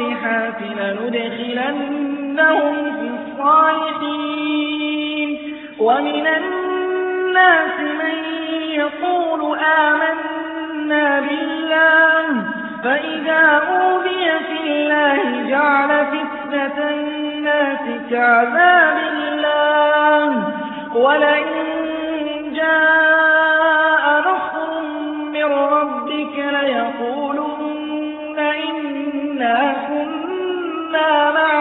الصالحات لندخلنهم في الصالحين. ومن الناس من يقول آمنا بالله فإذا أوذي في الله جعل فتنة الناس كعذاب الله. ولئن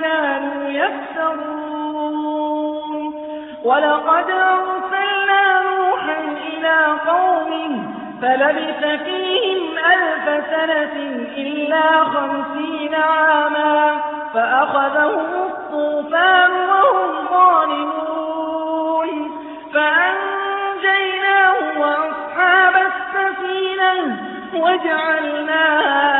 كانوا يفترون ولقد أرسلنا نوحا إلى قومه فلبث فيهم ألف سنة إلا خمسين عاما فأخذهم الطوفان وهم ظالمون فأنجيناه وأصحاب السفينة وجعلناها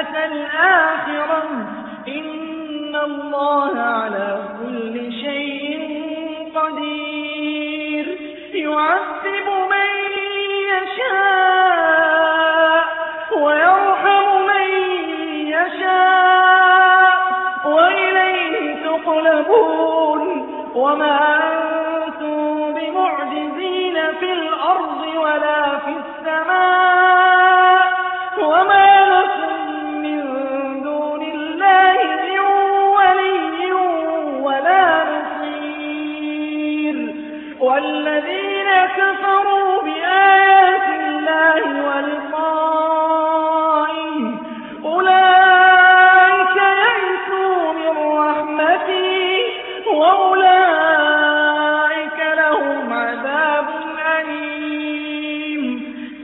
الآخرة. إن الله على كل شيء قدير. يعذب من يشاء ويرحم من يشاء. وإليه تقلبون. وما أنتم بمعجزين في الأرض ولا في السماء.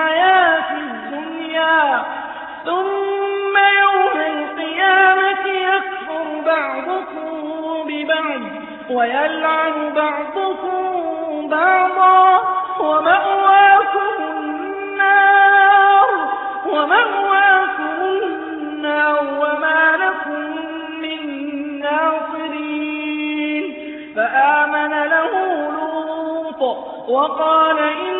الحياة الدنيا ثم يوم القيامة يكفر بعضكم ببعض ويلعن بعضكم بعضا ومأواكم النار ومأواكم النار وما لكم من ناصرين. فآمن له لوط وقال إني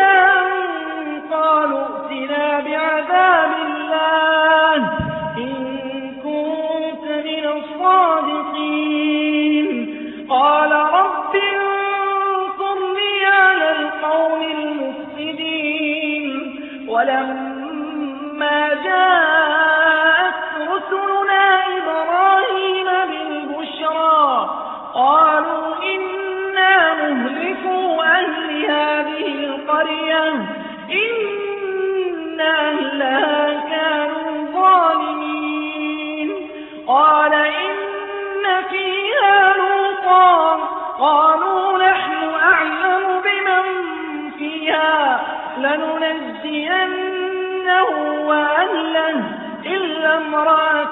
أن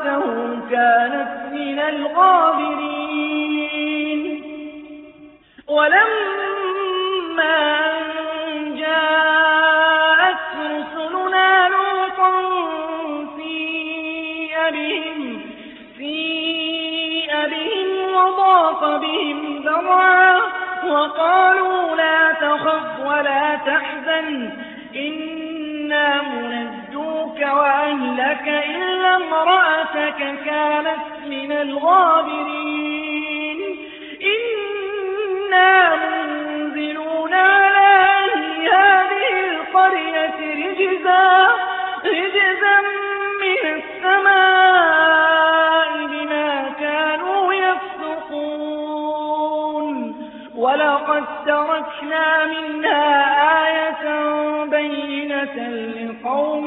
امرأته كانت من الغابرين. ولما وقالوا لا تخف ولا تحزن إنا منجوك وأهلك إلا امرأتك كانت من الغابرين. إنا منزلون على أهل هذه القرية رجزا رجزا من السماء بما كانوا يفسقون. ولقد تركنا منها آية بينة لقوم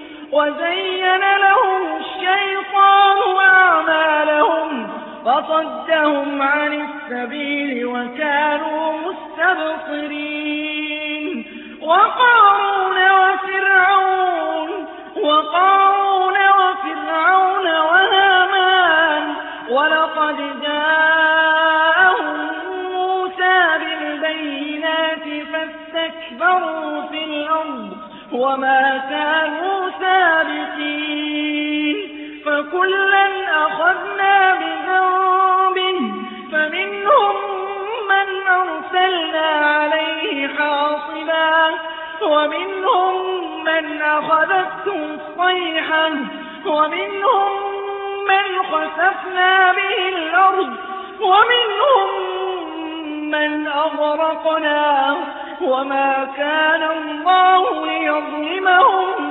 وزين لهم الشيطان أعمالهم فصدهم عن السبيل وكانوا مستبصرين. وقارون وفرعون وقارون وفرعون وهامان. ولقد جاءهم موسى بالبينات فاستكبروا في الأرض وما كانوا سابقين فكلا أخذنا بذنبه فمنهم من أرسلنا عليه حاصبا ومنهم من أخذته الصيحة ومنهم من خسفنا به الأرض ومنهم من أغرقنا وما كان الله ليظلمهم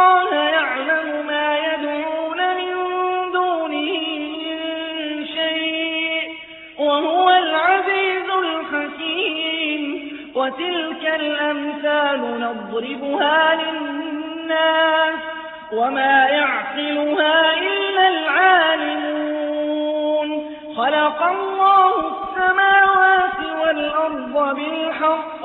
الله يعلم ما يدعون من دونه من شيء وهو العزيز الحكيم وتلك الأمثال نضربها للناس وما يعقلها إلا العالمون. خلق الله السماوات والأرض بالحق.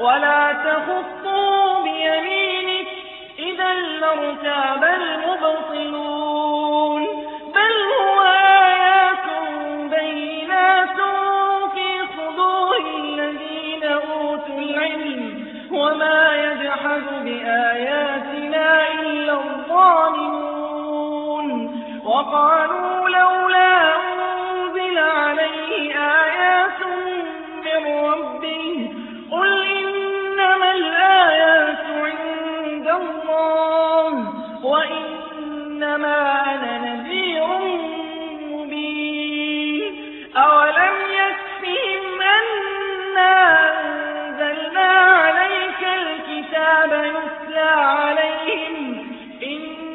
ولا تخطوا بيمينك. إذا لارتاب المبطلون. بل هو آيات بينات في صدور الذين أوتوا العلم. وما يجحد بآياتنا إلا الظالمون. وقالوا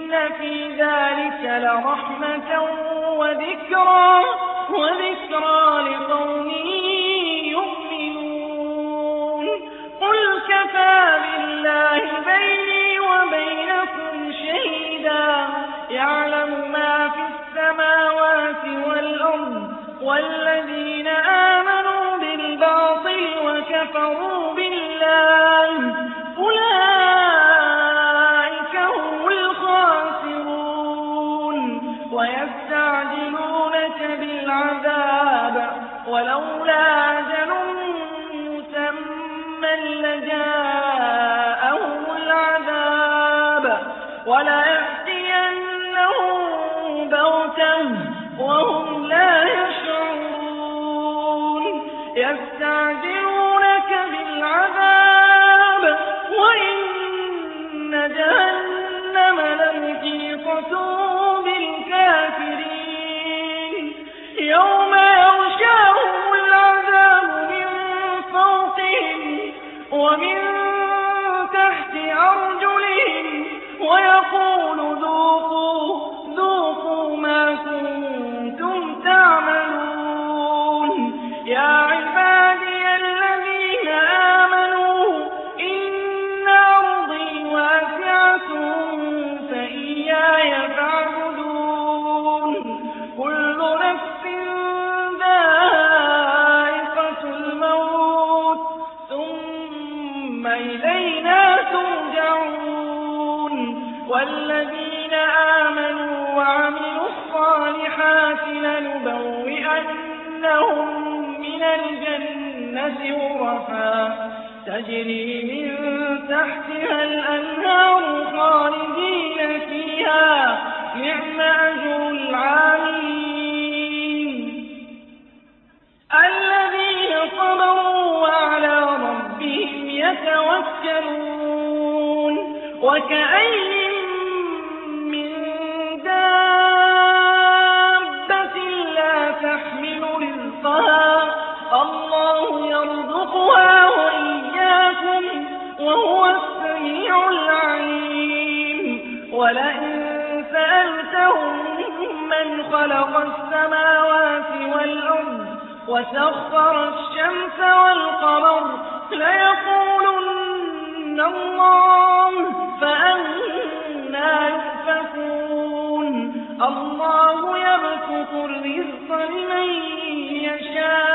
إن في ذلك لرحمة وذكرى وذكرى لقوم يؤمنون قل كفى بالله بيني وبينكم شهيدا يعلم ما في السماوات والأرض والذين آمنوا بالباطل وكفروا بالله ولولا غرفا تجري من تحتها الأنهار خالدين فيها. نعم أجر العاملين. الذين صبروا وعلى ربهم يتوكلون. وكأين يرزقها وإياكم وهو السميع العليم ولئن سألتهم من خلق السماوات والأرض وسخر الشمس والقمر ليقولن الله فأنا يؤفكون الله يبسط الرزق لمن يشاء